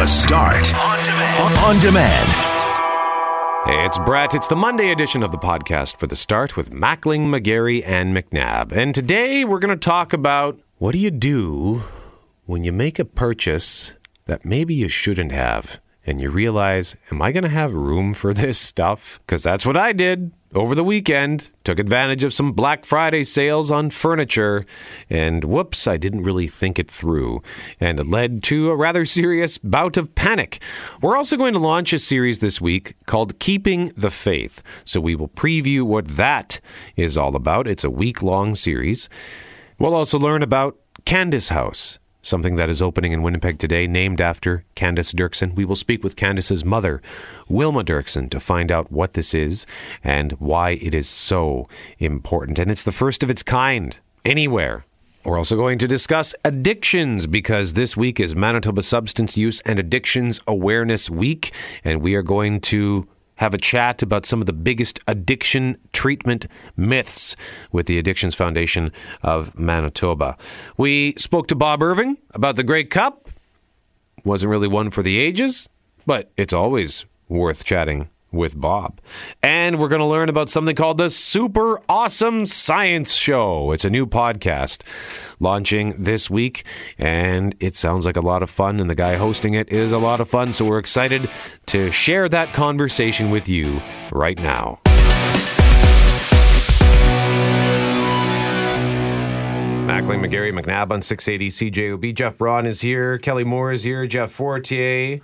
The Start on demand. On demand. Hey, it's Brett. It's the Monday edition of the podcast for the start with Mackling, McGarry, and McNabb. And today we're going to talk about what do you do when you make a purchase that maybe you shouldn't have and you realize, am I going to have room for this stuff? Because that's what I did over the weekend. Took advantage of some Black Friday sales on furniture, and whoops, I didn't really think it through. And it led to a rather serious bout of panic. We're also going to launch a series this week called Keeping the Faith. So we will preview what that is all about. It's a week long series. We'll also learn about Candace House something that is opening in Winnipeg today, named after Candace Derksen. We will speak with Candace's mother, Wilma Derksen, to find out what this is and why it is so important. And it's the first of its kind anywhere. We're also going to discuss addictions because this week is Manitoba Substance Use and Addictions Awareness Week, and we are going to have a chat about some of the biggest addiction treatment myths with the Addictions Foundation of Manitoba. We spoke to Bob Irving about the Grey Cup. Wasn't really one for the ages, but it's always worth chatting with Bob. And we're going to learn about something called the Super Awesome Science Show. It's a new podcast launching this week, and it sounds like a lot of fun, and the guy hosting it is a lot of fun. So we're excited to share that conversation with you right now. Mackling, McGarry, McNabb on 680 CJOB. Jeff Braun is here. Kelly Moore is here. Jeff Fortier.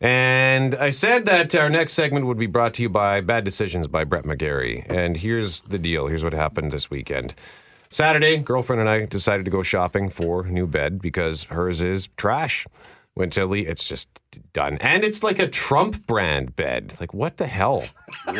And I said that our next segment would be brought to you by Bad Decisions by Brett McGarry. And here's the deal. Here's what happened this weekend. Saturday, girlfriend and I decided to go shopping for a new bed because hers is trash. Went to Lee, it's just done. And it's like a Trump brand bed. Like, what the hell?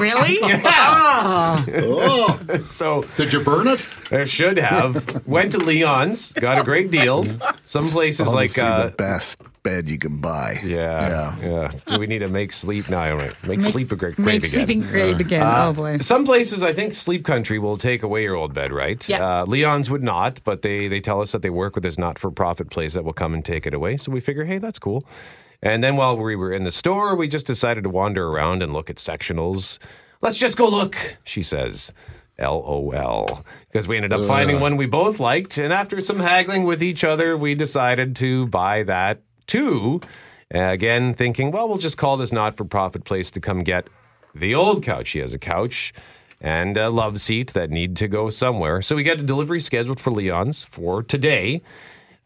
really? Yeah. Oh, So did you burn it? I should have. Went to Leon's, got a great deal. Some places like uh, the best bed you can buy. Yeah, yeah. Do we need to make sleep? No, I don't. Make, sleep a great great Make again. sleeping great again. oh boy. Some places, I think Sleep Country will take away your old bed, right? Yeah. Uh, Leon's would not, but they they tell us that they work with this not for profit place that will come and take it away. So we figure, hey, that's cool. And then while we were in the store, we just decided to wander around and look at sectionals. Let's just go look, she says. LOL. Because we ended up finding one we both liked. And after some haggling with each other, we decided to buy that too. Uh, again, thinking, well, we'll just call this not for profit place to come get the old couch. He has a couch and a love seat that need to go somewhere. So we get a delivery scheduled for Leon's for today.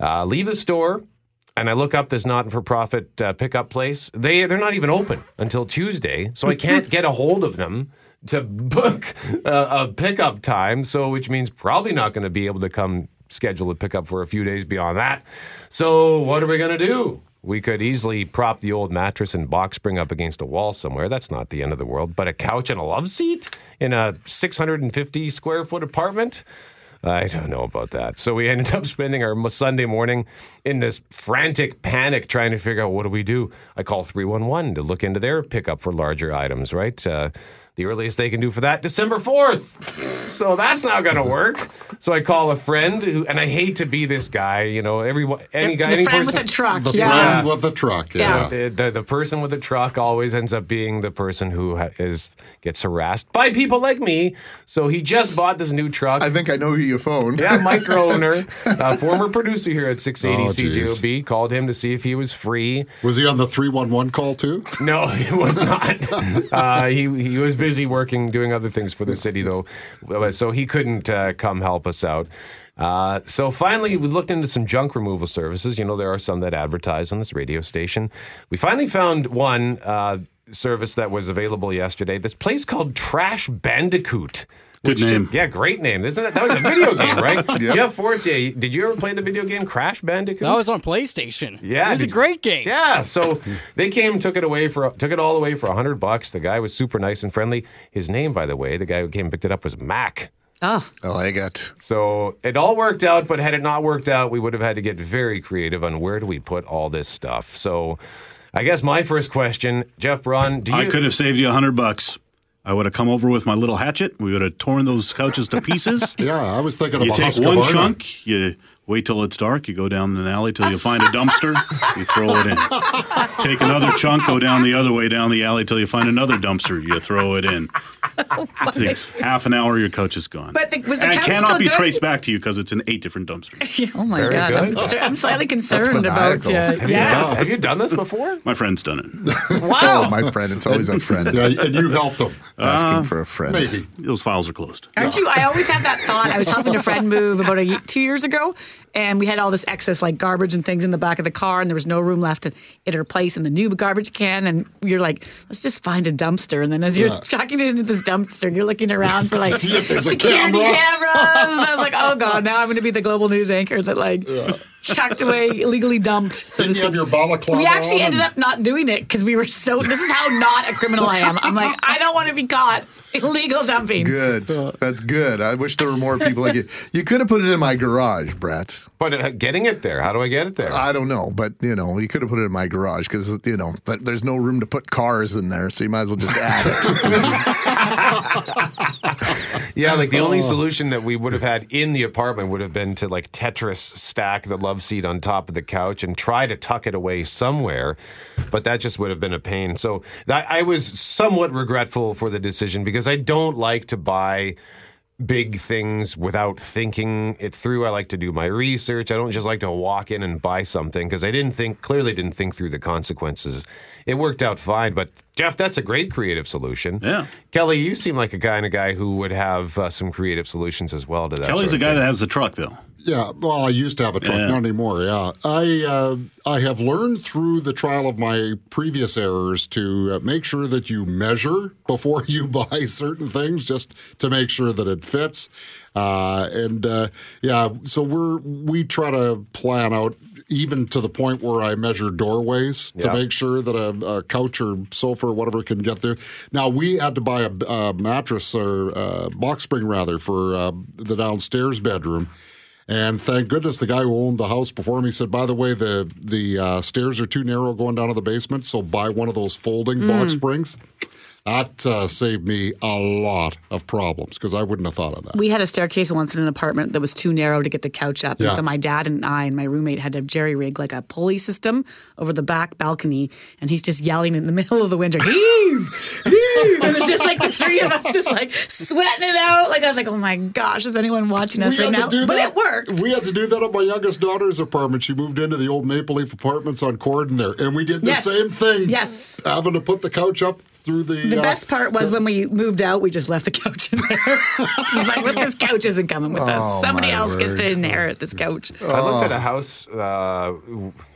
Uh, leave the store, and I look up this not for profit uh, pickup place. They they're not even open until Tuesday, so I can't get a hold of them to book uh, a pickup time. So which means probably not going to be able to come schedule a pickup for a few days beyond that. So what are we going to do? We could easily prop the old mattress and box spring up against a wall somewhere. That's not the end of the world. But a couch and a love seat in a 650 square foot apartment? I don't know about that. So we ended up spending our Sunday morning in this frantic panic trying to figure out what do we do. I call 311 to look into their pickup for larger items, right? Uh, the earliest they can do for that, December 4th. So that's not going to work. So I call a friend, who, and I hate to be this guy, you know, everyone, any guy, the any friend person. with a truck. The yeah. friend with the truck. Yeah. Yeah. the, the, the person with the truck always ends up being the person who ha- is gets harassed by people like me. So he just bought this new truck. I think I know who you phoned. Yeah, Mike Owner, a former producer here at 680 Oh, geez. CJOB, called him to see if he was free. Was he on the 311 call too? No, he was not. uh, he he was busy working, doing other things for the city though, so he couldn't uh, come help us out. Uh, so finally, we looked into some junk removal services. You know, there are some that advertise on this radio station. We finally found one uh, service that was available yesterday. This place called Trash Bandicoot. Good which- name. Yeah, great name. Isn't that? That was a video game, right? Jeff Fortier, did you ever play the video game Crash Bandicoot? That was on PlayStation. Yeah, it was a did you- great game. Yeah, so they came, took it away for, took it all away for a hundred bucks. The guy was super nice and friendly. His name, by the way, the guy who came and picked it up was Mac. Oh, oh I like it. So it all worked out, but had it not worked out, we would have had to get very creative on where do we put all this stuff. So, I guess my first question, Jeff Braun, do you? I could have saved you a hundred bucks. I would have come over with my little hatchet. We would have torn those couches to pieces. Yeah, I was thinking of you a take one chunk, you Wait till it's dark. You go down an alley till you find a dumpster. You throw it in. Take another chunk. Go down the other way down the alley till you find another dumpster. You throw it in. Oh it takes half an hour. Your couch is gone. But the- was the and it cannot still be good? traced back to you because it's in eight different dumpsters. Oh my Very god, good. I'm, I'm slightly concerned about maniacal. you. Have, you Yeah. done, have you done this before? My friend's done it. Wow. Oh, my friend. It's always a friend Yeah, and you helped them. asking uh, for a friend. Maybe. Those files are closed. Aren't you? I always have that thought. I was helping a friend move about a, two years ago, and we had all this excess like garbage and things in the back of the car, and there was no room left at her place in the new garbage can. And you're like, let's just find a dumpster. And then as you're Yeah. chucking it into this dumpster, you're looking around for like See if there's a security camera. cameras. And I was like, oh god, now I'm going to be the global news anchor that like chucked away, illegally dumped. So Didn't to you have your balaclava We actually ended up not doing it because we were so. This is how not a criminal I am. I'm like, I don't want to be caught illegal dumping. Good. That's good. I wish there were more people like you. You could have put it in my garage, Brett. But uh, getting it there, how do I get it there? I don't know, but you know, you could have put it in my garage because you know, there's no room to put cars in there, so you might as well just add it. Yeah, like the Oh. only solution that we would have had in the apartment would have been to like Tetris stack the love seat on top of the couch and try to tuck it away somewhere, but that just would have been a pain. So that, I was somewhat regretful for the decision because I don't like to buy big things without thinking it through. I like to do my research. I don't just like to walk in and buy something because I didn't think clearly didn't think through the consequences. It worked out fine, but Jeff, that's a great creative solution. Yeah. Kelly, you seem like a kind of guy who would have uh, some creative solutions as well to that. Kelly's sort of guy thing. that has the truck, though. Yeah, well, I used to have a truck, Yeah. not anymore. Yeah, I uh, I have learned through the trial of my previous errors to uh, make sure that you measure before you buy certain things, just to make sure that it fits. Uh, and uh, yeah, so we're we try to plan out even to the point where I measure doorways to make sure that a, a couch or sofa or whatever can get there. Now we had to buy a, a mattress or a box spring rather for uh, the downstairs bedroom. And thank goodness the guy who owned the house before me said, by the way, the the uh, stairs are too narrow going down to the basement, so buy one of those folding box springs. That uh, saved me a lot of problems because I wouldn't have thought of that. We had a staircase once in an apartment that was too narrow to get the couch up. Yeah. And so my dad and I and my roommate had to jerry rig like a pulley system over the back balcony. And he's just yelling in the middle of the winter, heave, heave. And there's just like the three of us just like sweating it out. Like I was like, oh my gosh, is anyone watching us We right now? But that. it worked. We had to do that at my youngest daughter's apartment. She moved into the old Maple Leaf apartments on Corydon there, and we did the Yes. same thing. Yes. having to put the couch up through the. The uh, best part was when we moved out, we just left the couch in there. it's like, well, this couch isn't coming with us. Somebody my else gets to word. inherit this couch. I looked Oh. at a house uh,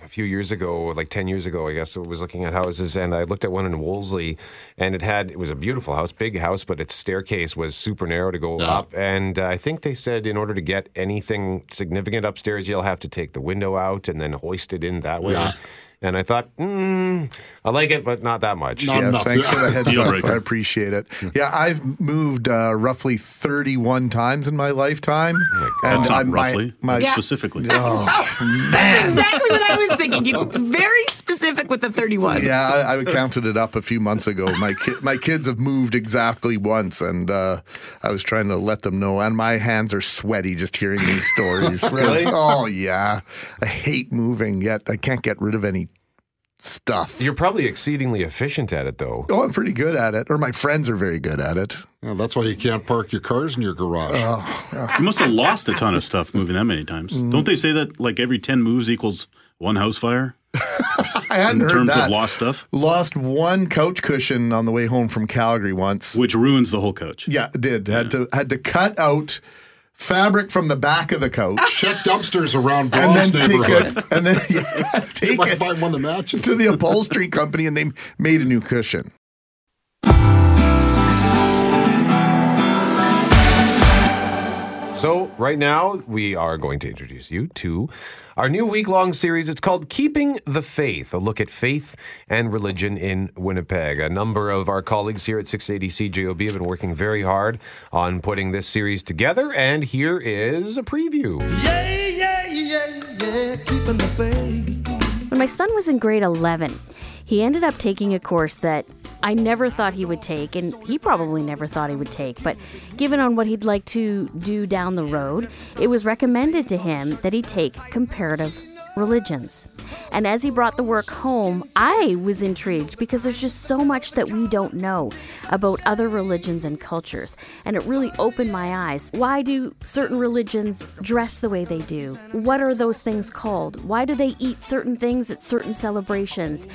a few years ago, like 10 years ago, I guess. I was looking at houses and I looked at one in Wolseley and it had, it was a beautiful house, big house, but its staircase was super narrow to go Yeah. up. And uh, I think they said in order to get anything significant upstairs, you'll have to take the window out and then hoist it in that way. Yeah. And I thought, mm, I like it, but not that much. Not yeah, enough. thanks for the heads up. breaker. I appreciate it. Yeah, I've moved uh, roughly 31 times in my lifetime. and That's not I'm- my- roughly, my, Yeah. specifically. That's exactly what I was thinking. You very specific with the 31. Yeah, I, I counted it up a few months ago. My ki- my kids have moved exactly once, and uh, I was trying to let them know. And my hands are sweaty just hearing these stories. 'Cause- Really? Oh yeah, I hate moving. Yet I can't get rid of any stuff. You're probably exceedingly efficient at it, though. Oh, I'm pretty good at it, or my friends are very good at it. Yeah, that's why you can't park your cars in your garage. You must have lost a ton of stuff moving that many times. Mm. Don't they say that like every 10 moves equals one house fire I hadn't in heard terms that. of lost stuff? Lost one couch cushion on the way home from Calgary once. Which ruins the whole couch. Yeah, it did. Had to had to cut out fabric from the back of the couch. Check dumpsters around And Bronx then take it, and then yeah, take it find one that matches. to the upholstery company, and they made a new cushion. So, right now, we are going to introduce you to our new week long series. It's called Keeping the Faith, a look at faith and religion in Winnipeg. A number of our colleagues here at 680 CJOB have been working very hard on putting this series together, and here is a preview. Yeah, yeah, yeah, yeah, keeping the faith. When my son was in grade 11, he ended up taking a course that I never thought he would take, and he probably never thought he would take. But given on what he'd like to do down the road, it was recommended to him that he take comparative religions. And as he brought the work home, I was intrigued because there's just so much that we don't know about other religions and cultures. And it really opened my eyes. Why do certain religions dress the way they do? What are those things called? Why do they eat certain things at certain celebrations?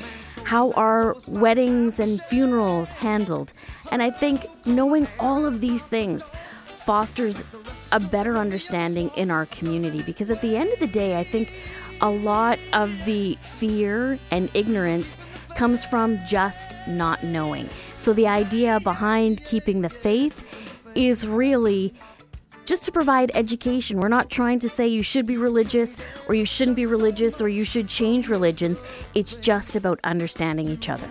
How are weddings and funerals handled? And I think knowing all of these things fosters a better understanding in our community because at the end of the day, I think a lot of the fear and ignorance comes from just not knowing. So the idea behind keeping the faith is really just to provide education. We're not trying to say you should be religious or you shouldn't be religious or you should change religions. It's just about understanding each other.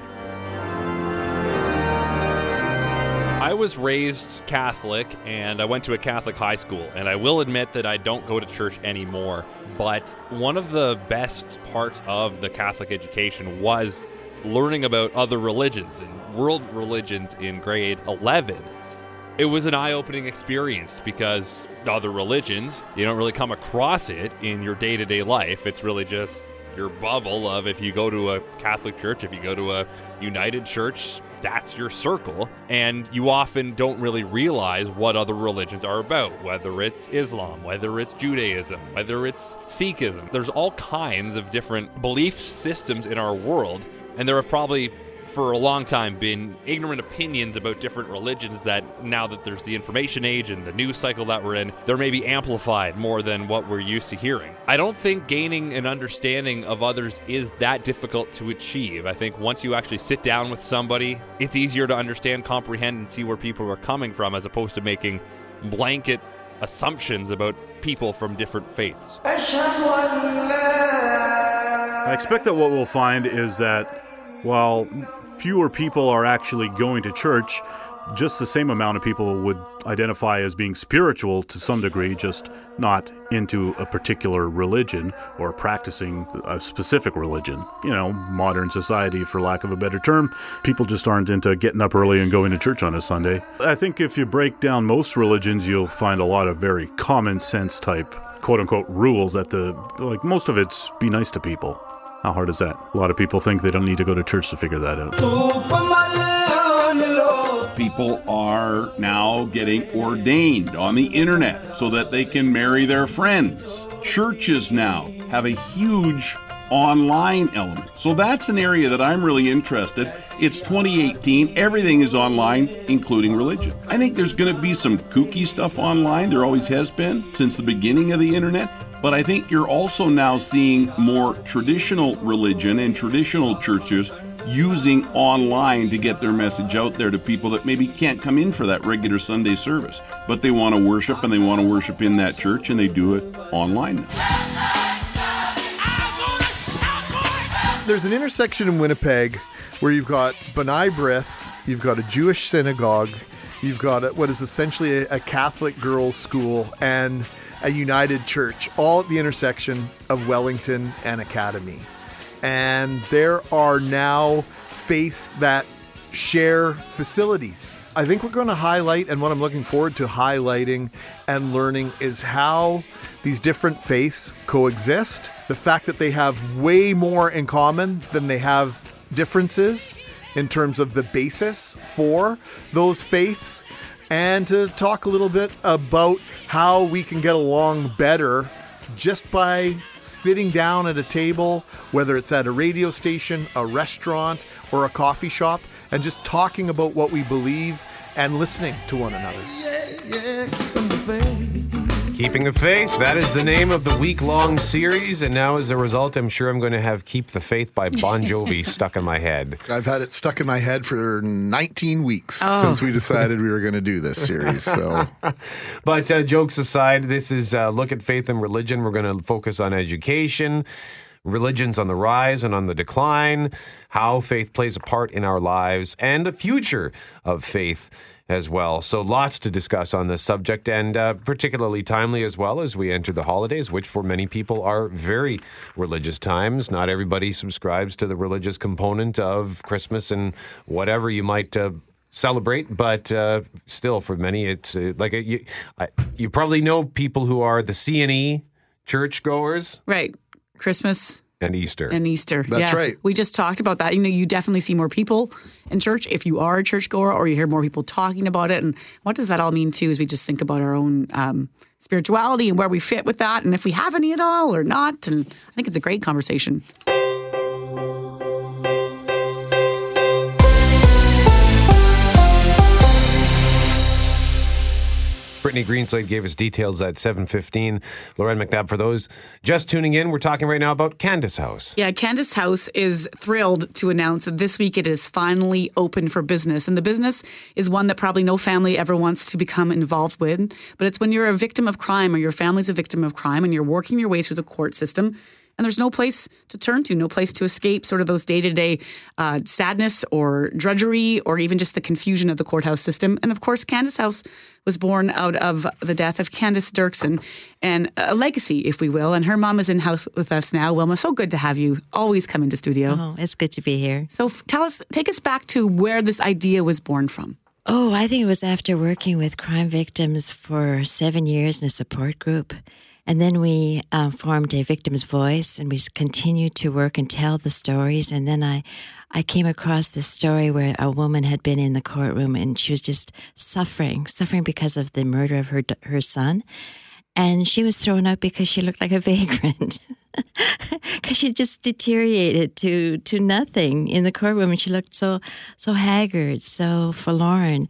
I was raised Catholic and I went to a Catholic high school, and I will admit that I don't go to church anymore. But one of the best parts of the Catholic education was learning about other religions and world religions in grade 11. It was an eye opening experience because other religions, you don't really come across it in your day to day life. It's really just your bubble of if you go to a Catholic church, if you go to a United church, that's your circle. And you often don't really realize what other religions are about, whether it's Islam, whether it's Judaism, whether it's Sikhism. There's all kinds of different belief systems in our world. And there have probably for a long time been ignorant opinions about different religions that now that there's the information age and the news cycle that we're in, they're maybe amplified more than what we're used to hearing. I don't think gaining an understanding of others is that difficult to achieve. I think once you actually sit down with somebody, it's easier to understand, comprehend, and see where people are coming from as opposed to making blanket assumptions about people from different faiths. I expect that what we'll find is that while fewer people are actually going to church, just the same amount of people would identify as being spiritual to some degree, just not into a particular religion or practicing a specific religion. You know, modern society, for lack of a better term, people just aren't into getting up early and going to church on a Sunday. I think if you break down most religions, you'll find a lot of very common sense type quote unquote rules that the like most of it's be nice to people. How hard is that? A lot of people think they don't need to go to church to figure that out. People are now getting ordained on the internet so that they can marry their friends. Churches now have a huge online element. So that's an area that I'm really interested. It's 2018, everything is online including religion. I think there's going to be some kooky stuff online. There always has been since the beginning of the internet. But I think you're also now seeing more traditional religion and traditional churches using online to get their message out there to people that maybe can't come in for that regular Sunday service, but they want to worship and they want to worship in that church and they do it online. There's an intersection in Winnipeg where you've got B'nai B'rith, you've got a Jewish synagogue, you've got what is essentially a, a Catholic girls' school, and a United Church, all at the intersection of Wellington and Academy. And there are now faiths that share facilities. I think we're going to highlight, and what I'm looking forward to highlighting and learning is how these different faiths coexist. The fact that they have way more in common than they have differences in terms of the basis for those faiths, and to talk a little bit about how we can get along better just by sitting down at a table, whether it's at a radio station, a restaurant, or a coffee shop, and just talking about what we believe and listening to one another. Keeping the Faith, that is the name of the week long series. And now, as a result, I'm sure I'm going to have Keep the Faith by Bon Jovi stuck in my head. I've had it stuck in my head for 19 weeks Oh. since we decided we were going to do this series. So But uh, jokes aside, this is uh, Look at Faith and Religion. We're going to focus on education, religions on the rise and on the decline, how faith plays a part in our lives, and the future of faith as well. So lots to discuss on this subject, and uh, particularly timely as well as we enter the holidays, which for many people are very religious times. Not everybody subscribes to the religious component of Christmas and whatever you might. Uh, celebrate, but uh, still, for many, it's uh, like a, you. I, you probably know people who are the C and E churchgoers Right. Christmas and Easter. and Easter. That's Yeah. right. We just talked about that. You know, you definitely see more people in church if you are a churchgoer, or you hear more people talking about it. And what does that all mean too? As we just think about our own um, spirituality and where we fit with that, and if we have any at all or not. And I think it's a great conversation. Brittany Greenslade gave us details at 7.15. Lauren McNabb, for those just tuning in, we're talking right now about Candace House. Yeah, Candace House is thrilled to announce that this week it is finally open for business. And the business is one that probably no family ever wants to become involved with. But it's when you're a victim of crime or your family's a victim of crime and you're working your way through the court system. And there's no place to turn to, no place to escape sort of those day to day sadness or drudgery or even just the confusion of the courthouse system. And of course, Candace House was born out of the death of Candace Derksen and a legacy, if we will. And her mom is in house with us now. Wilma, so good to have you always come into studio. Oh, it's good to be here. So tell us, take us back to where this idea was born from. Oh, I think it was after working with crime victims for seven years in a support group. And then we uh, formed a victim's voice and we continued to work and tell the stories. And then I, I came across this story where a woman had been in the courtroom and she was just suffering, suffering because of the murder of her, her son. And she was thrown out because she looked like a vagrant. Because she just deteriorated to, to nothing in the courtroom, and she looked so so haggard, so forlorn,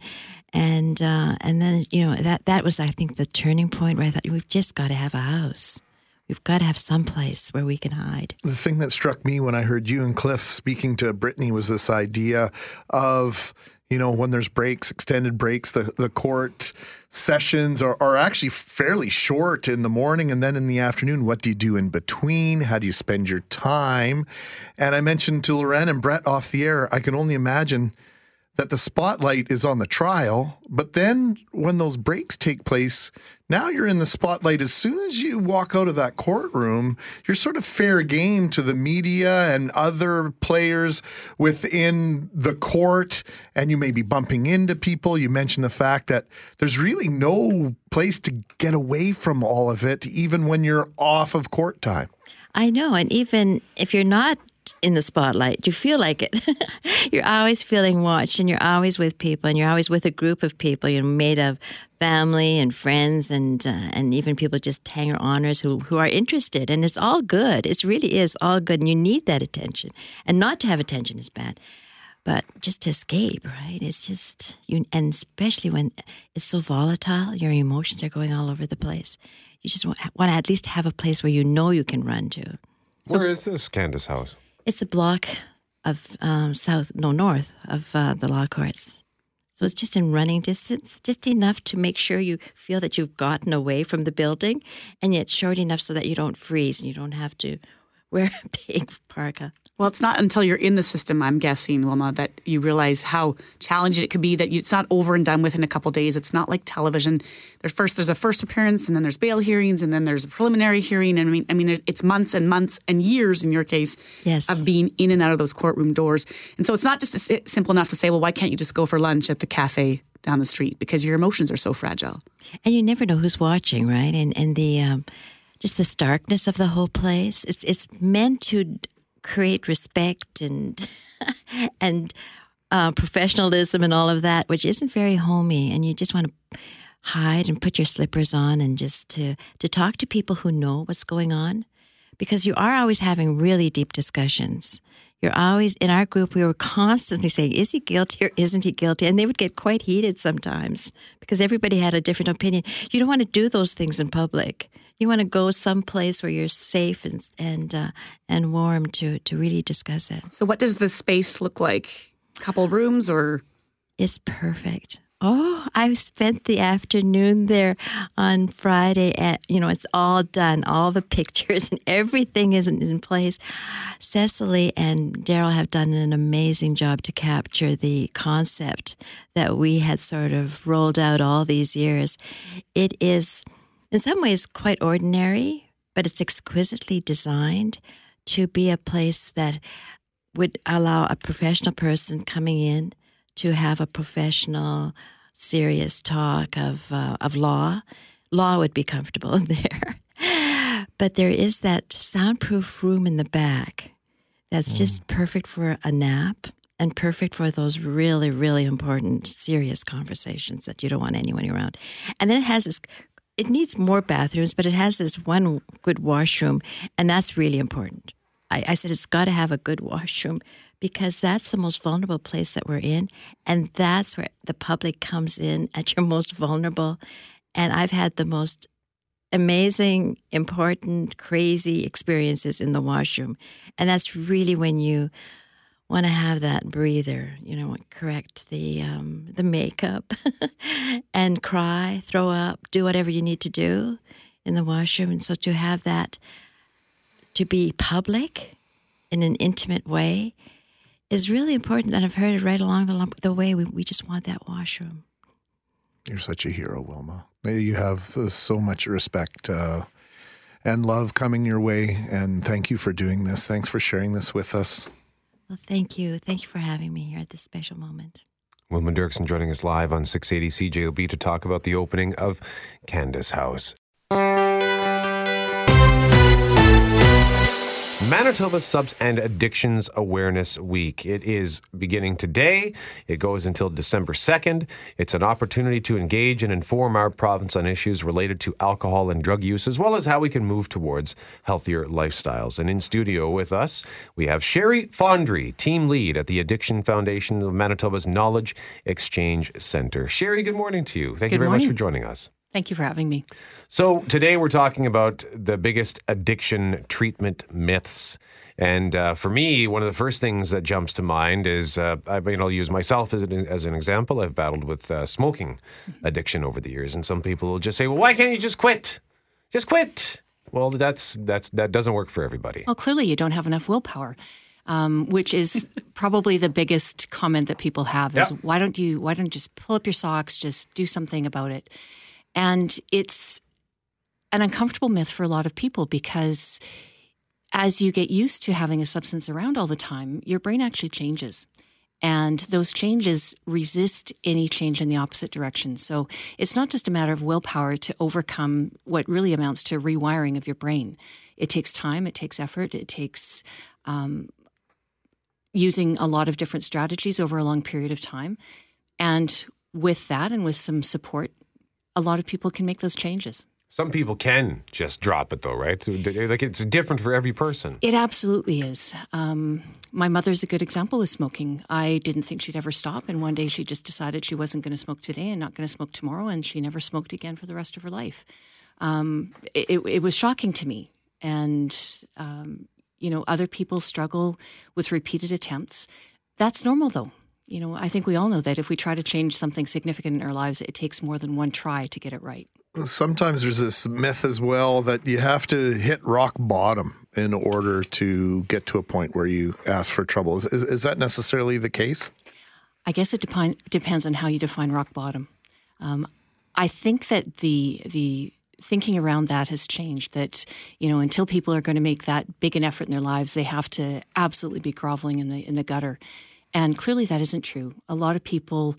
and uh, and then you know that that was I think the turning point where I thought we've just got to have a house, we've got to have some place where we can hide. The thing that struck me when I heard you and Cliff speaking to Brittany was this idea of, you know, when there's breaks, extended breaks, the, the court sessions are, are actually fairly short in the morning and then in the afternoon. What do you do in between? How do you spend your time? And I mentioned to Lauren and Brett off the air, I can only imagine that the spotlight is on the trial, but then when those breaks take place, now you're in the spotlight. As soon as you walk out of that courtroom, you're sort of fair game to the media and other players within the court, and you may be bumping into people. You mentioned the fact that there's really no place to get away from all of it, even when you're off of court time. I know, and even if you're not in the spotlight, you feel like it. you're always feeling watched, and you're always with people, and you're always with a group of people. You're made of family and friends, and uh, and even people just hanger honors who who are interested, and it's all good. It really is all good, and you need that attention. And not to have attention is bad. But just to escape, right? It's just you, and especially when it's so volatile, your emotions are going all over the place. You just want, want to at least have a place where you know you can run to. Where is this Candace House? It's a block of um, south, no, north of uh, the law courts. So it's just in running distance, just enough to make sure you feel that you've gotten away from the building, and yet short enough so that you don't freeze and you don't have to wear a big parka. Well, it's not until you're in the system, I'm guessing, Wilma, that you realize how challenging it could be. That you, it's not over and done with in a couple days. It's not like television. There's first there's a first appearance, and then there's bail hearings, and then there's a preliminary hearing. And I mean, I mean, it's months and months and years in your case Yes. of being in and out of those courtroom doors. And so it's not just simple enough to say, well, why can't you just go for lunch at the cafe down the street because your emotions are so fragile. And you never know who's watching, right? And and the um, just the starkness of the whole place. It's it's meant to create respect and and uh, professionalism and all of that, which isn't very homey. And you just want to hide and put your slippers on and just to to talk to people who know what's going on, because you are always having really deep discussions. You're always in our group. We were constantly saying, "Is he guilty or isn't he guilty?" And they would get quite heated sometimes because everybody had a different opinion. You don't want to do those things in public. You want to go someplace where you're safe and and uh, and warm to to really discuss it. So, what does the space look like? Couple rooms or? It's perfect. Oh, I spent the afternoon there on Friday. At you know, it's all done. All the pictures and everything is in, in place. Cecily and Daryl have done an amazing job to capture the concept that we had sort of rolled out all these years. It is, in some ways, quite ordinary, but it's exquisitely designed to be a place that would allow a professional person coming in to have a professional, serious talk of uh, of law. Law would be comfortable there, but there is that soundproof room in the back that's just perfect for a nap and perfect for those really, really important, serious conversations that you don't want anyone around. And then it has this. It needs more bathrooms, but it has this one good washroom, and that's really important. I, I said it's got to have a good washroom because that's the most vulnerable place that we're in. And that's where the public comes in at your most vulnerable. And I've had the most amazing, important, crazy experiences in the washroom. And that's really when you want to have that breather, you know, correct the um, the makeup and cry, throw up, do whatever you need to do in the washroom. And so to have that to be public in an intimate way is really important. And I've heard it right along the, the way. We, we just want that washroom. You're such a hero, Wilma. You have so much respect uh, and love coming your way. And thank you for doing this. Thanks for sharing this with us. Well, thank you. Thank you for having me here at this special moment. Wilma Derksen joining us live on 680 CJOB to talk about the opening of Candace House. Manitoba Subs and Addictions Awareness Week. It is beginning today. It goes until December 2nd. It's an opportunity to engage and inform our province on issues related to alcohol and drug use, as well as how we can move towards healthier lifestyles. And in studio with us, we have Sherry Fondry, team lead at the Addiction Foundation of Manitoba's Knowledge Exchange Center. Sherry, good morning to you. Thank you Good very much for joining us. Thank you for having me. So today we're talking about the biggest addiction treatment myths. And uh, for me, one of the first things that jumps to mind is, uh, I mean, I'll use myself as an, as an example. I've battled with uh, smoking addiction over the years, and some people will just say, "Well, why can't you just quit? Just quit." Well, that's that's that doesn't work for everybody. Well, clearly you don't have enough willpower, um, which is probably the biggest comment that people have is Yeah. why don't you why don't you just pull up your socks, just do something about it? And it's an uncomfortable myth for a lot of people because as you get used to having a substance around all the time, your brain actually changes. And those changes resist any change in the opposite direction. So it's not just a matter of willpower to overcome what really amounts to rewiring of your brain. It takes time, it takes effort, it takes um, using a lot of different strategies over a long period of time. And with that and with some support, a lot of people can make those changes. Some people can just drop it, though, right? Like it's different for every person. It absolutely is. Um, my mother's a good example of smoking. I didn't think she'd ever stop, and one day she just decided she wasn't going to smoke today and not going to smoke tomorrow, and she never smoked again for the rest of her life. Um, it, it- it was shocking to me, and um, you know, other people struggle with repeated attempts. That's normal, though. You know, I think we all know that if we try to change something significant in our lives, it takes more than one try to get it right. Sometimes there's this myth as well that you have to hit rock bottom in order to get to a point where you ask for trouble. Is, is, is that necessarily the case? I guess it depi- depends on how you define rock bottom. Um, I think that the the thinking around that has changed. That you know, until people are going to make that big an effort in their lives, they have to absolutely be groveling in the in the gutter. And clearly, that isn't true. A lot of people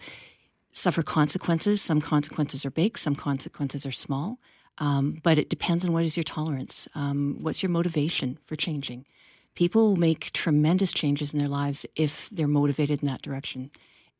suffer consequences. Some consequences are big. Some consequences are small. Um, but it depends on what is your tolerance. Um, what's your motivation for changing? People make tremendous changes in their lives if they're motivated in that direction.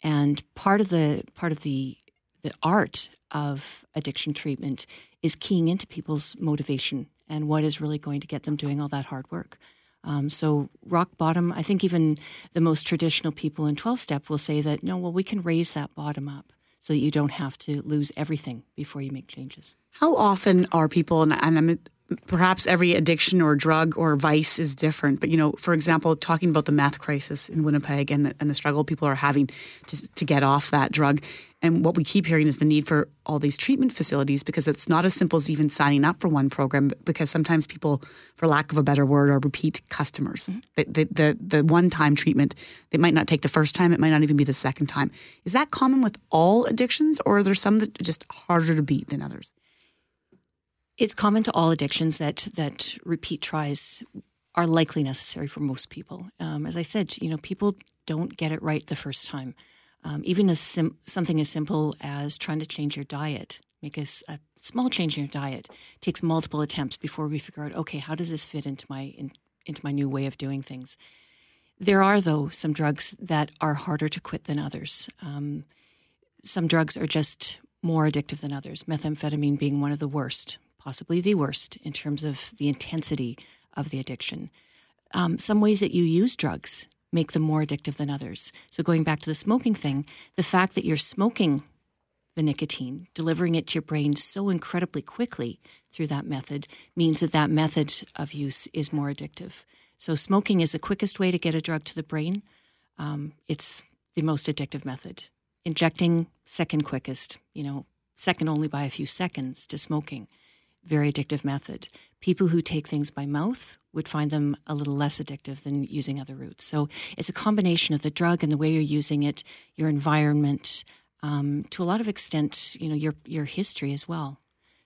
And part of the part of the the art of addiction treatment is keying into people's motivation and what is really going to get them doing all that hard work. Um, so rock bottom, I think even the most traditional people in 12 step will say that no, well, we can raise that bottom up so that you don't have to lose everything before you make changes. How often are people, and and I'm perhaps every addiction or drug or vice is different. But you know, for example, talking about the meth crisis in Winnipeg and the, and the struggle people are having to, to get off that drug, and what we keep hearing is the need for all these treatment facilities because it's not as simple as even signing up for one program. Because sometimes people, for lack of a better word, are repeat customers. Mm-hmm. The the the, the one time treatment they might not take the first time. It might not even be the second time. Is that common with all addictions, or are there some that are just harder to beat than others? It's common to all addictions that that repeat tries are likely necessary for most people. Um, as I said, you know, people don't get it right the first time. Um, even as sim- something as simple as trying to change your diet, make a, a small change in your diet, takes multiple attempts before we figure out, okay, how does this fit into my in, into my new way of doing things? There are, though, some drugs that are harder to quit than others. Um, some drugs are just more addictive than others, methamphetamine being one of the worst, possibly the worst, in terms of the intensity of the addiction. Um, some ways that you use drugs make them more addictive than others. So, going back to the smoking thing, the fact that you're smoking the nicotine, delivering it to your brain so incredibly quickly through that method means that that method of use is more addictive. So, smoking is the quickest way to get a drug to the brain. Um, it's the most addictive method. Injecting, second quickest, you know, second only by a few seconds to smoking. Very addictive method. People who take things by mouth would find them a little less addictive than using other routes. So it's a combination of the drug and the way you're using it, your environment, um, to a lot of extent, you know, your your history as well.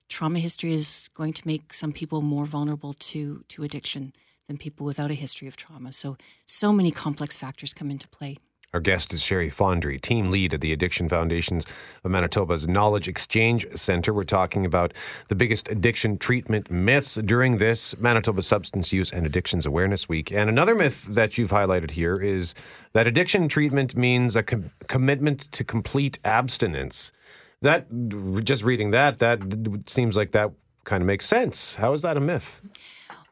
Trauma history is going to make some people more vulnerable to to addiction than people without a history of trauma. So so many complex factors come into play. Our guest is Sherry Fondry, team lead at the Addiction Foundations of Manitoba's Knowledge Exchange Center. We're talking about the biggest addiction treatment myths during this Manitoba Substance Use and Addictions Awareness Week. And another myth that you've highlighted here is that addiction treatment means a com- commitment to complete abstinence. That just reading that, that seems like that kind of makes sense. How is that a myth?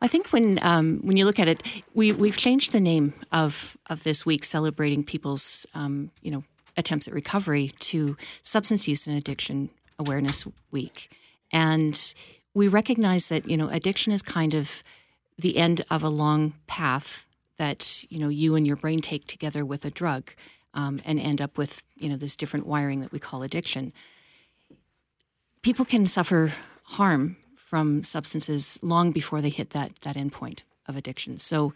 I think when um, when you look at it, we we've changed the name of of this week, celebrating people's um, you know attempts at recovery to Substance Use and Addiction Awareness Week, and we recognize that you know addiction is kind of the end of a long path that you know you and your brain take together with a drug, um, and end up with you know this different wiring that we call addiction. People can suffer harm from substances long before they hit that that endpoint of addiction. So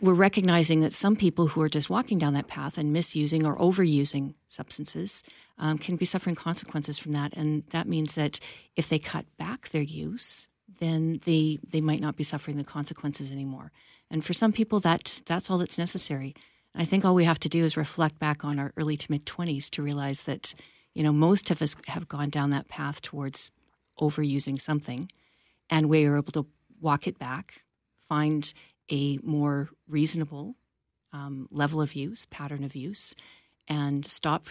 we're recognizing that some people who are just walking down that path and misusing or overusing substances um, can be suffering consequences from that, and that means that if they cut back their use, then they they might not be suffering the consequences anymore. And for some people, that that's all that's necessary. And I think all we have to do is reflect back on our early to mid twenties to realize that you know most of us have gone down that path towards overusing something, and we are able to walk it back, find a more reasonable um, level of use, pattern of use, and stop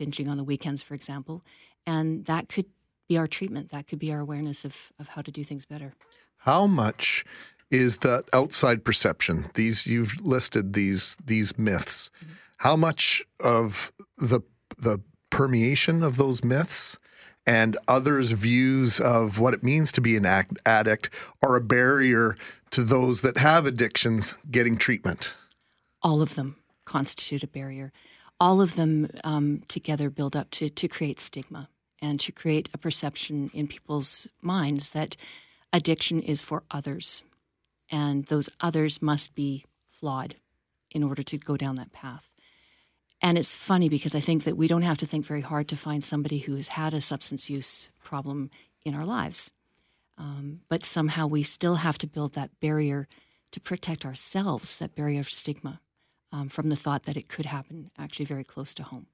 binging on the weekends, for example. And that could be our treatment. That could be our awareness of, of how to do things better. How much is that outside perception? These you've listed these these myths. How much of the the permeation of those myths and others' views of what it means to be an addict are a barrier to those that have addictions getting treatment? All of them constitute a barrier. All of them um, together build up to, to create stigma and to create a perception in people's minds that addiction is for others. And those others must be flawed in order to go down that path. And it's funny because I think that we don't have to think very hard to find somebody who has had a substance use problem in our lives. Um, but somehow we still have to build that barrier to protect ourselves, that barrier of stigma um, from the thought that it could happen actually very close to home.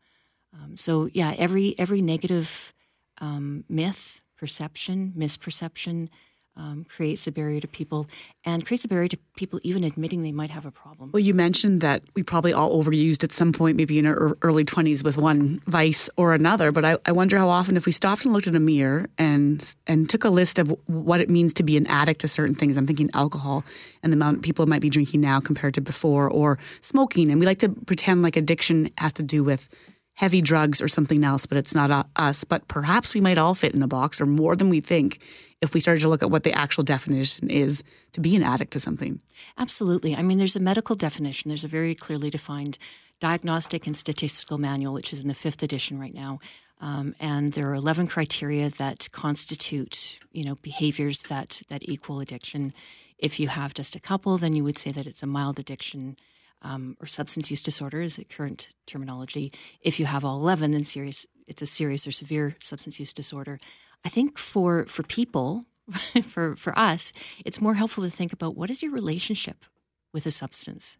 Um, so yeah, every every negative um, myth, perception, misperception um, creates a barrier to people, and creates a barrier to people even admitting they might have a problem. Well, you mentioned that we probably all overused at some point, maybe in our early 20s with one vice or another. But I, I wonder how often, if we stopped and looked in a mirror and and took a list of what it means to be an addict to certain things, I'm thinking alcohol and the amount people might be drinking now compared to before, or smoking. And we like to pretend like addiction has to do with heavy drugs or something else, but it's not uh, us. But perhaps we might all fit in a box or more than we think if we started to look at what the actual definition is to be an addict to something. Absolutely. I mean, there's a medical definition, there's a very clearly defined diagnostic and statistical manual, which is in the fifth edition right now. Um, and there are 11 criteria that constitute, you know, behaviors that, that equal addiction. If you have just a couple, then you would say that it's a mild addiction um, or substance use disorder is the current terminology. If you have all 11, then serious, it's a serious or severe substance use disorder. I think for, for people, for, for us, it's more helpful to think about what is your relationship with a substance?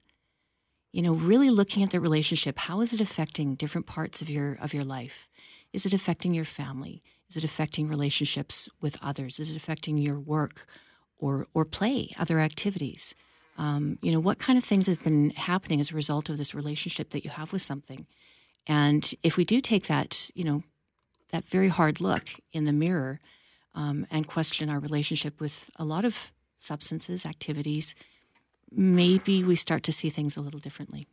You know, really looking at the relationship, how is it affecting different parts of your, of your life? Is it affecting your family? Is it affecting relationships with others? Is it affecting your work or, or play, other activities? Um, you know, what kind of things have been happening as a result of this relationship that you have with something? And if we do take that, you know, that very hard look in the mirror um, and question our relationship with a lot of substances, activities, maybe we start to see things a little differently.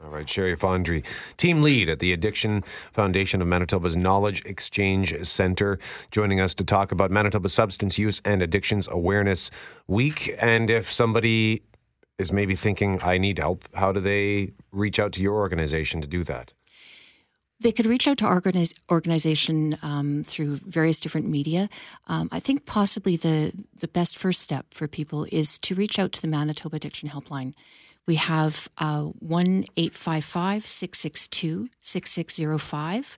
All right, Sherry Fondry, team lead at the Addiction Foundation of Manitoba's Knowledge Exchange Center, joining us to talk about Manitoba Substance Use and Addictions Awareness Week. And if somebody is maybe thinking, I need help, how do they reach out to your organization to do that? They could reach out to our organization um, through various different media. Um, I think possibly the, the best first step for people is to reach out to the Manitoba Addiction Helpline. We have uh, 1 855 662 6605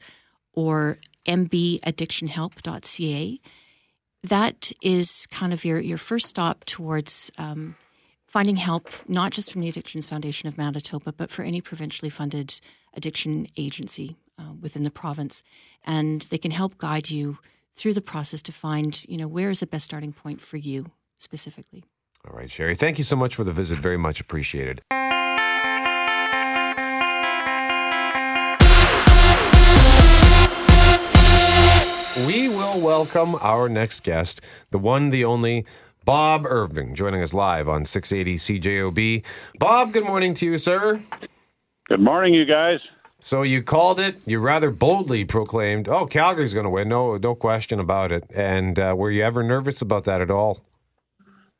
or mbaddictionhelp.ca. That is kind of your, your first stop towards um, finding help, not just from the Addictions Foundation of Manitoba, but for any provincially funded addiction agency uh, within the province. And they can help guide you through the process to find, you know, where is the best starting point for you specifically. All right, Sherry. Thank you so much for the visit. Very much appreciated. We will welcome our next guest, the one, the only, Bob Irving, joining us live on 680 CJOB. Bob, good morning to you, sir. Good morning, you guys. So you called it. You rather boldly proclaimed, "Oh, Calgary's going to win. No, no question about it." And uh, were you ever nervous about that at all?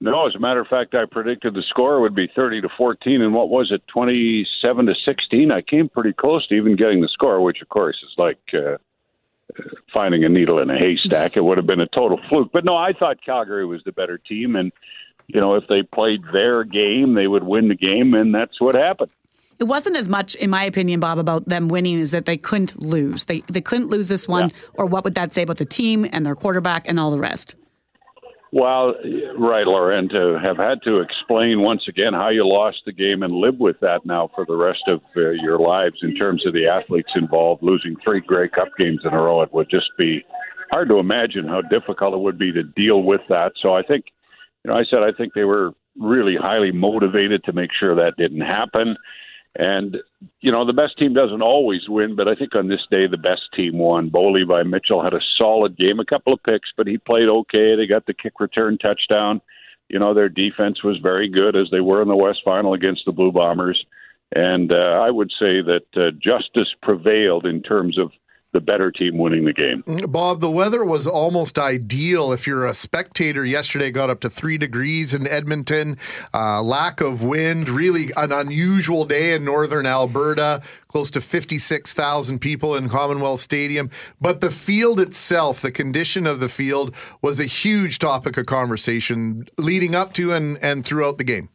No, as a matter of fact, I predicted the score would be 30 to 14, and what was it, 27 to 16? I came pretty close to even getting the score, which of course is like uh, finding a needle in a haystack. It would have been a total fluke. But no, I thought Calgary was the better team, and you know, if they played their game, they would win the game, and that's what happened. It wasn't as much, in my opinion, Bob, about them winning as that they couldn't lose. They they couldn't lose this one, yeah. or what would that say about the team and their quarterback and all the rest? Well, right, Laura, and to have had to explain once again how you lost the game and live with that now for the rest of uh, your lives in terms of the athletes involved, losing three Grey Cup games in a row, it would just be hard to imagine how difficult it would be to deal with that. So I think, you know, I said I think they were really highly motivated to make sure that didn't happen. And, you know, the best team doesn't always win, but I think on this day, the best team won. Bo Levi Mitchell had a solid game, a couple of picks, but he played okay. They got the kick return touchdown. You know, their defense was very good as they were in the West Final against the Blue Bombers. And uh, I would say that uh, justice prevailed in terms of the better team winning the game. Bob, the weather was almost ideal. If you're a spectator, yesterday got up to three degrees in Edmonton, uh, lack of wind, really an unusual day in northern Alberta, close to 56,000 people in Commonwealth Stadium. But the field itself, the condition of the field, was a huge topic of conversation leading up to and, and throughout the game.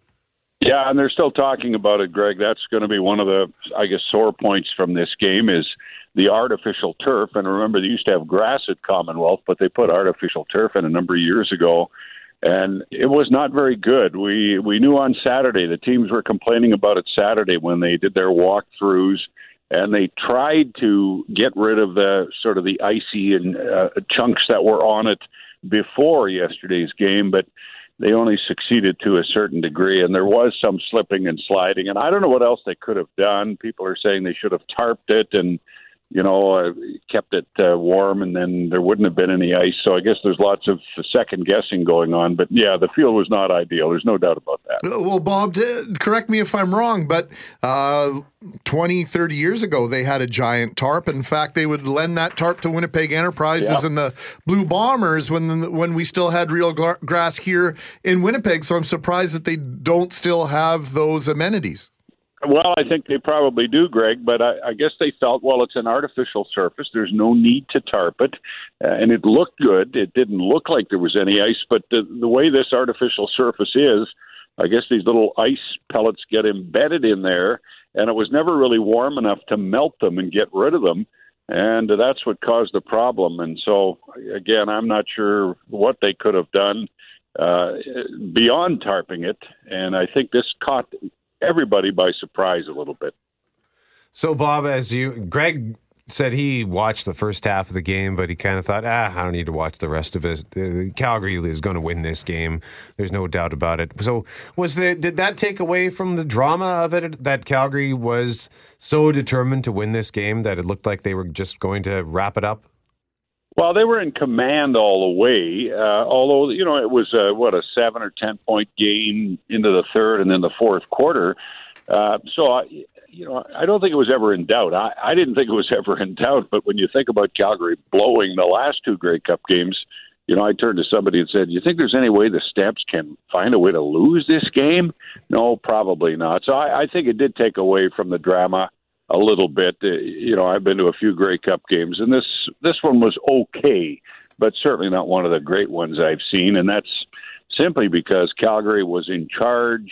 Yeah, and they're still talking about it, Greg. That's going to be one of the, I guess, sore points from this game is – the artificial turf. And remember, they used to have grass at Commonwealth, but they put artificial turf in a number of years ago, and it was not very good. We we knew on Saturday the teams were complaining about it Saturday when they did their walkthroughs. And they tried to get rid of the sort of the icy and uh, chunks that were on it before yesterday's game, but they only succeeded to a certain degree, and there was some slipping and sliding. And I don't know what else they could have done. People are saying they should have tarped it, and you know, uh, kept it uh, warm, and then there wouldn't have been any ice. So I guess there's lots of second guessing going on. But yeah, the field was not ideal. There's no doubt about that. Well, Bob, correct me if I'm wrong, but uh, 20, 30 years ago, they had a giant tarp. In fact, they would lend that tarp to Winnipeg Enterprises Yeah. and the Blue Bombers when when we still had real gra- grass here in Winnipeg. So I'm surprised that they don't still have those amenities. Well, I think they probably do, Greg, but I, I guess they felt, well, it's an artificial surface. There's no need to tarp it. Uh, and it looked good. It didn't look like there was any ice, but the, the way this artificial surface is, I guess these little ice pellets get embedded in there, and it was never really warm enough to melt them and get rid of them. And that's what caused the problem. And so, again, I'm not sure what they could have done uh, beyond tarping it. And I think this caught everybody by surprise a little bit. So, Bob, as you, Greg said he watched the first half of the game, but he kind of thought, ah, I don't need to watch the rest of it. Calgary is going to win this game. There's no doubt about it. So, was the did that take away from the drama of it that Calgary was so determined to win this game that it looked like they were just going to wrap it up? Well, they were in command all the way. Uh, although you know it was uh, what a seven or ten point game into the third and then the fourth quarter. Uh, so I, you know, I don't think it was ever in doubt. I, I didn't think it was ever in doubt. But when you think about Calgary blowing the last two Grey Cup games, you know, I turned to somebody and said, "You think there's any way the Stamps can find a way to lose this game?" No, probably not. So I, I think it did take away from the drama a little bit. Uh, you know, I've been to a few Grey Cup games, and this this one was okay, but certainly not one of the great ones I've seen. And that's simply because Calgary was in charge,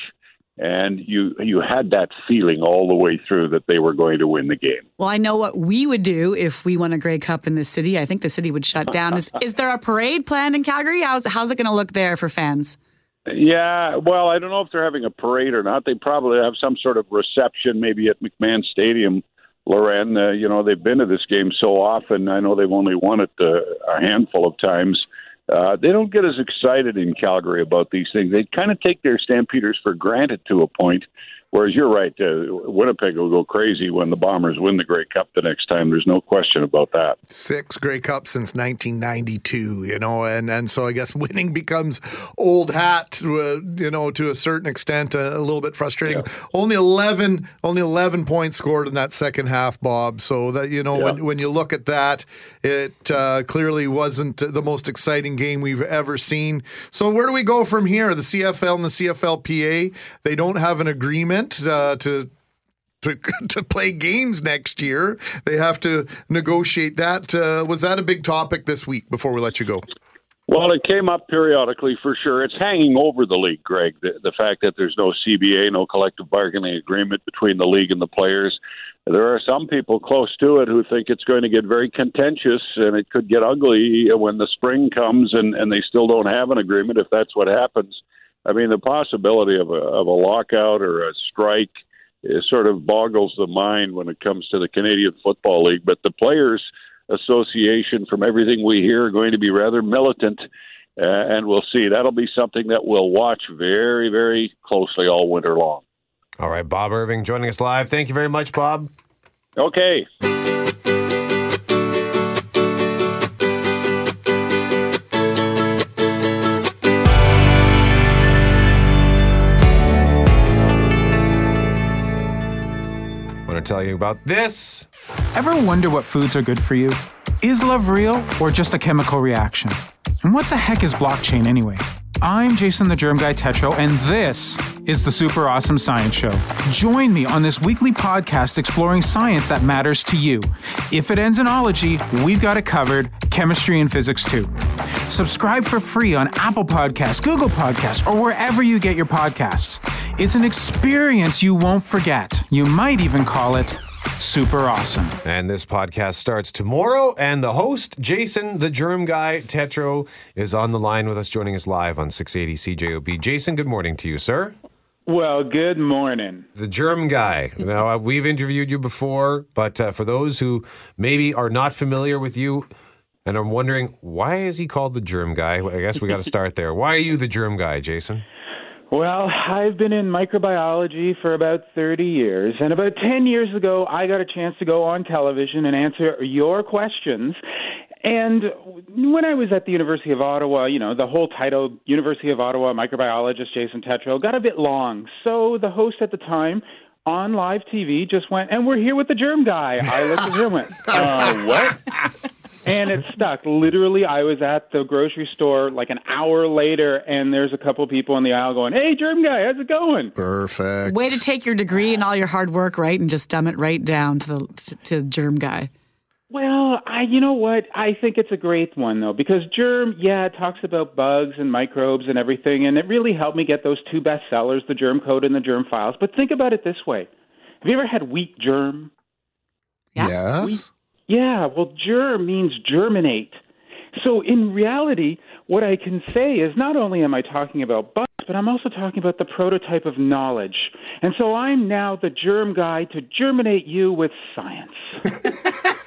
and you you had that feeling all the way through that they were going to win the game. Well, I know what we would do if we won a Grey Cup in this city. I think the city would shut down. Is, is there a parade planned in Calgary? How's, how's it going to look there for fans? Yeah, well, I don't know if they're having a parade or not. They probably have some sort of reception, maybe at McMahon Stadium. Lauren, uh, you know, they've been to this game so often. I know they've only won it uh, a handful of times. Uh, they don't get as excited in Calgary about these things. They kind of take their Stampeders for granted to a point. Whereas you're right, uh, Winnipeg will go crazy when the Bombers win the Grey Cup the next time. There's no question about that. Six Grey Cups since 1992, you know, and, and so I guess winning becomes old hat, uh, you know, to a certain extent, uh, a, little bit frustrating. Only 11, only 11 points scored in that second half, Bob. So that you know, when when you look at that, it uh, clearly wasn't the most exciting game we've ever seen. So where do we go from here? The CFL and the CFLPA, they don't have an agreement uh, to to to play games next year. They have to negotiate that. Uh, was that a big topic this week? Before we let you go. Well, it came up periodically for sure. It's hanging over the league, Greg. The, the fact that there's no CBA, no collective bargaining agreement between the league and the players. There are some people close to it who think it's going to get very contentious and it could get ugly when the spring comes and, and they still don't have an agreement if that's what happens. I mean, the possibility of a, of a lockout or a strike it sort of boggles the mind when it comes to the Canadian Football League. But the Players Association, from everything we hear, are going to be rather militant, uh, and we'll see. That'll be something that we'll watch very, very closely all winter long. All right, Bob Irving joining us live. Thank you very much, Bob. Okay. Tell you about this. Ever wonder what foods are good for you? Is love real or just a chemical reaction? And what the heck is blockchain anyway? I'm Jason the Germ Guy Tetro, and this is the Super Awesome Science Show. Join me on this weekly podcast exploring science that matters to you. If it ends in ology, we've got it covered chemistry and physics too. Subscribe for free on Apple Podcasts, Google Podcasts, or wherever you get your podcasts. It's an experience you won't forget. You might even call it super awesome. And this podcast starts tomorrow. And the host, Jason, the germ guy, Tetro, is on the line with us, joining us live on 680 CJOB. Jason, good morning to you, sir. Well, good morning. The germ guy. Now, uh, we've interviewed you before, but uh, for those who maybe are not familiar with you and are wondering, why is he called the germ guy? I guess we got to start there. Why are you the germ guy, Jason? Well, I've been in microbiology for about 30 years, and about 10 years ago, I got a chance to go on television and answer your questions. And when I was at the University of Ottawa, you know, the whole title, University of Ottawa microbiologist Jason Tetro, got a bit long. So the host at the time on live TV just went, and we're here with the germ guy. I looked at him and went, uh, what? And it stuck. Literally, I was at the grocery store like an hour later, and there's a couple people in the aisle going, "Hey, germ guy, how's it going?" Perfect. Way to take your degree and all your hard work, right, and just dumb it right down to the to, to germ guy. Well, I you know what? I think it's a great one though because germ, yeah, it talks about bugs and microbes and everything, and it really helped me get those two best sellers, the germ code and the germ files. But think about it this way: Have you ever had wheat germ? Yes. Yeah, well, germ means germinate. So in reality, what I can say is not only am I talking about bugs, but I'm also talking about the prototype of knowledge. And so I'm now the germ guy to germinate you with science.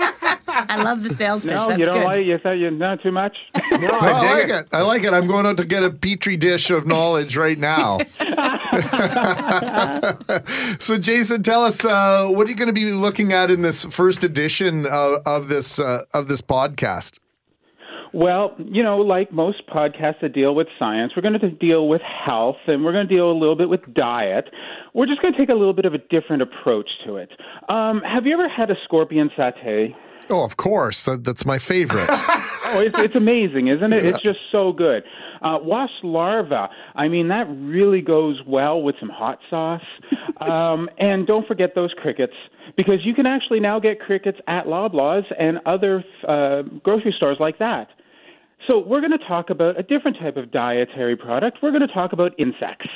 I love the sales pitch. no, That's you don't good. like you thought you not too much? No, I, like it. I like it. I'm going out to get a petri dish of knowledge right now. so, Jason, tell us uh, what are you going to be looking at in this first edition of, of this uh, of this podcast? Well, you know, like most podcasts that deal with science, we're going to deal with health and we're going to deal a little bit with diet. We're just going to take a little bit of a different approach to it. Um, have you ever had a scorpion satay? Oh, of course. That, that's my favorite. oh, it's, it's amazing, isn't it? It's just so good. Uh, wasp larva, I mean, that really goes well with some hot sauce. Um, and don't forget those crickets, because you can actually now get crickets at Loblaws and other uh, grocery stores like that. So we're going to talk about a different type of dietary product. We're going to talk about insects.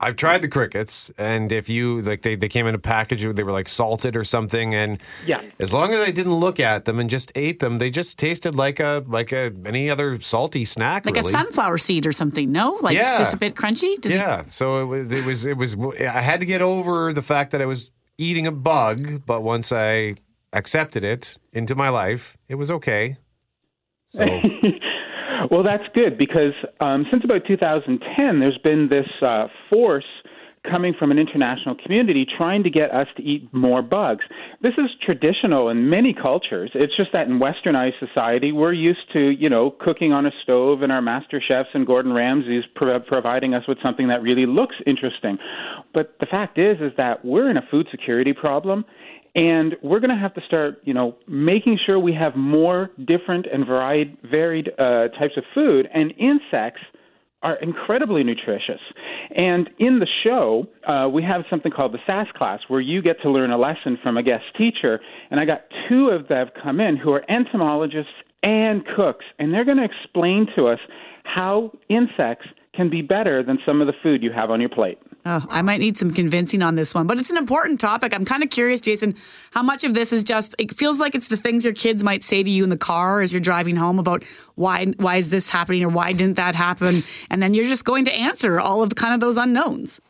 I've tried the crickets, and if you like, they, they came in a package. They were like salted or something, and Yeah. as long as I didn't look at them and just ate them, they just tasted like a like a any other salty snack. Like really. a sunflower seed or something, no? Like it's just a bit crunchy? Did yeah. So it was it was it was. I had to get over the fact that I was eating a bug, but once I accepted it into my life, it was okay. So Well, that's good because um, since about 2010, there's been this uh, force coming from an international community trying to get us to eat more bugs. This is traditional in many cultures. It's just that in westernized society, we're used to, you know, cooking on a stove and our master chefs and Gordon Ramsay's pro- providing us with something that really looks interesting. But the fact is is that we're in a food security problem and we're going to have to start, you know, making sure we have more different and varied, varied uh, types of food. And insects are incredibly nutritious. And in the show, uh, we have something called the SAS class, where you get to learn a lesson from a guest teacher. And I got two of them come in who are entomologists and cooks, and they're going to explain to us how insects can be better than some of the food you have on your plate. Oh, I might need some convincing on this one, but it's an important topic. I'm kind of curious, Jason, how much of this is just it feels like it's the things your kids might say to you in the car as you're driving home about why why is this happening or why didn't that happen? And then you're just going to answer all of kind of those unknowns.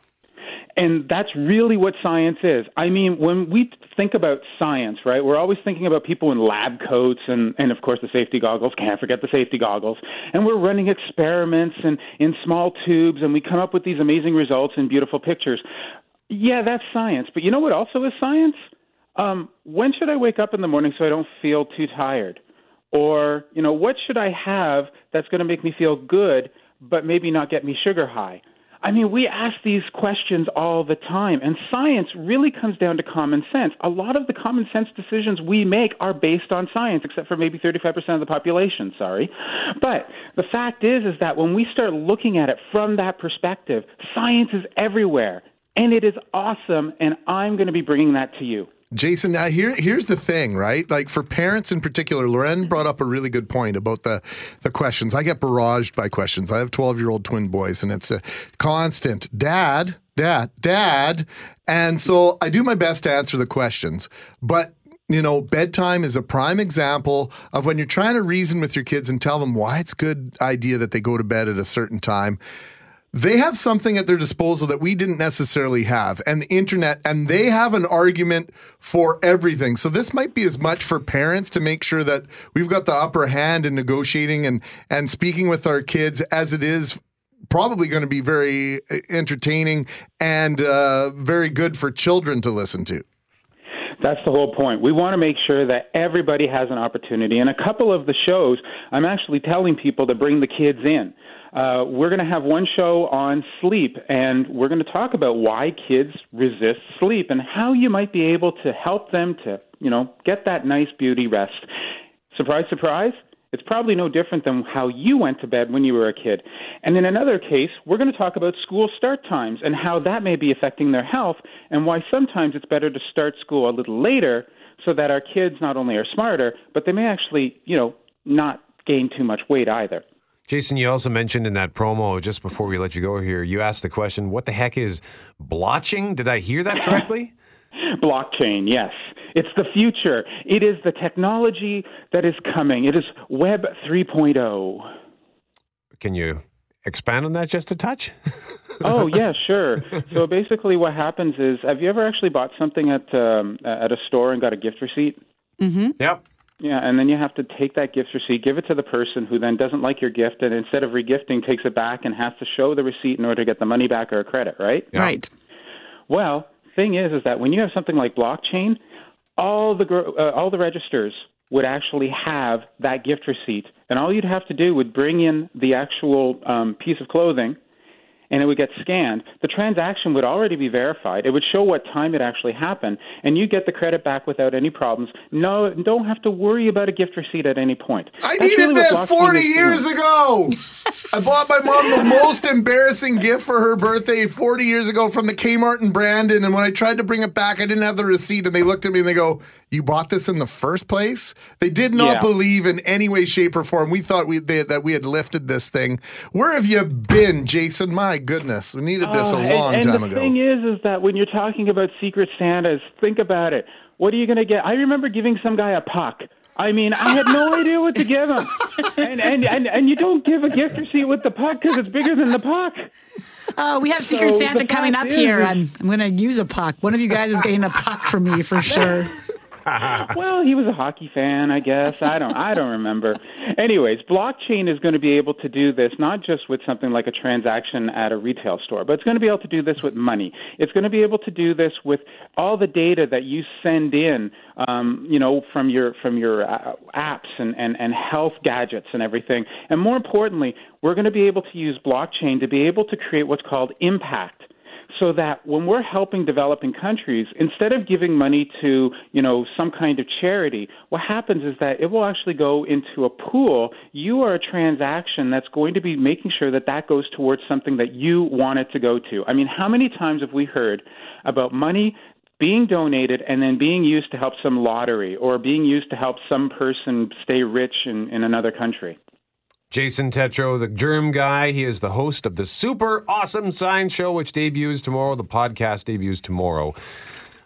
And that's really what science is. I mean, when we think about science, right, we're always thinking about people in lab coats and, and of course, the safety goggles. Can't forget the safety goggles. And we're running experiments and in small tubes, and we come up with these amazing results and beautiful pictures. Yeah, that's science. But you know what also is science? Um, when should I wake up in the morning so I don't feel too tired? Or, you know, what should I have that's going to make me feel good, but maybe not get me sugar high? I mean, we ask these questions all the time, and science really comes down to common sense. A lot of the common sense decisions we make are based on science, except for maybe 35% of the population, sorry. But the fact is, is that when we start looking at it from that perspective, science is everywhere, and it is awesome, and I'm going to be bringing that to you. Jason, uh, here here's the thing, right? Like for parents in particular, Lauren brought up a really good point about the the questions. I get barraged by questions. I have 12-year-old twin boys and it's a constant dad, dad, dad. And so I do my best to answer the questions. But you know, bedtime is a prime example of when you're trying to reason with your kids and tell them why it's a good idea that they go to bed at a certain time they have something at their disposal that we didn't necessarily have and the internet and they have an argument for everything so this might be as much for parents to make sure that we've got the upper hand in negotiating and and speaking with our kids as it is probably going to be very uh, entertaining and uh, very good for children to listen to. That's the whole point. We want to make sure that everybody has an opportunity. And a couple of the shows, I'm actually telling people to bring the kids in. Uh, we're going to have one show on sleep, and we're going to talk about why kids resist sleep and how you might be able to help them to, you know, get that nice beauty rest. Surprise, surprise. It's probably no different than how you went to bed when you were a kid. And in another case, we're going to talk about school start times and how that may be affecting their health and why sometimes it's better to start school a little later so that our kids not only are smarter, but they may actually, you know, not gain too much weight either. Jason, you also mentioned in that promo just before we let you go here, you asked the question, what the heck is blotching? Did I hear that correctly? Blockchain, yes. It's the future. It is the technology that is coming. It is Web 3.0. Can you expand on that just a touch? oh yeah, sure. So basically, what happens is, have you ever actually bought something at um, at a store and got a gift receipt? Mm-hmm. Yep. Yeah, and then you have to take that gift receipt, give it to the person who then doesn't like your gift, and instead of regifting, takes it back and has to show the receipt in order to get the money back or a credit, right? Right. Well, thing is, is that when you have something like blockchain, all the uh, all the registers would actually have that gift receipt, and all you'd have to do would bring in the actual um, piece of clothing, and it would get scanned. The transaction would already be verified. It would show what time it actually happened, and you get the credit back without any problems. No, don't have to worry about a gift receipt at any point. I That's needed really this 40 years doing. ago. I bought my mom the most embarrassing gift for her birthday 40 years ago from the Kmart in Brandon. And when I tried to bring it back, I didn't have the receipt. And they looked at me and they go, You bought this in the first place? They did not Yeah. believe in any way, shape, or form. We thought we they, that we had lifted this thing. Where have you been, Jason? My goodness. We needed this a Oh, long and, time and the thing is, is that when you're talking about Secret Santas, think about it. What are you going to get? I remember giving some guy a puck. I mean, I had no idea what to give him, and and and, and you don't give a gift receipt with the puck because it's bigger than the puck. Oh, we have Secret So Santa coming up is- here. I'm, I'm going to use a puck. One of you guys is getting a puck from me for sure. well, he was a hockey fan, I guess. I don't I don't remember. Anyways, blockchain is going to be able to do this not just with something like a transaction at a retail store, but it's going to be able to do this with money. It's going to be able to do this with all the data that you send in, um, you know, from your from your uh, apps and, and and health gadgets and everything. And more importantly, we're going to be able to use blockchain to be able to create what's called impact so that when we're helping developing countries, instead of giving money to, you know, some kind of charity, what happens is that it will actually go into a pool. You are a transaction that's going to be making sure that that goes towards something that you want it to go to. I mean, how many times have we heard about money being donated and then being used to help some lottery or being used to help some person stay rich in, in another country? Jason Tetro, the germ guy. He is the host of the super awesome science show, which debuts tomorrow. The podcast debuts tomorrow.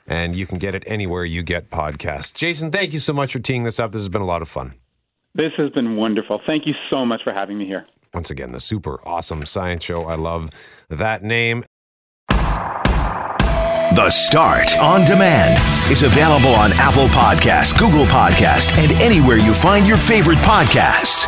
And you can get it anywhere you get podcasts. Jason, thank you so much for teeing this up. This has been a lot of fun. This has been wonderful. Thank you so much for having me here. Once again, the super awesome science show. I love that name. The Start on Demand is available on Apple Podcasts, Google Podcasts, and anywhere you find your favorite podcasts.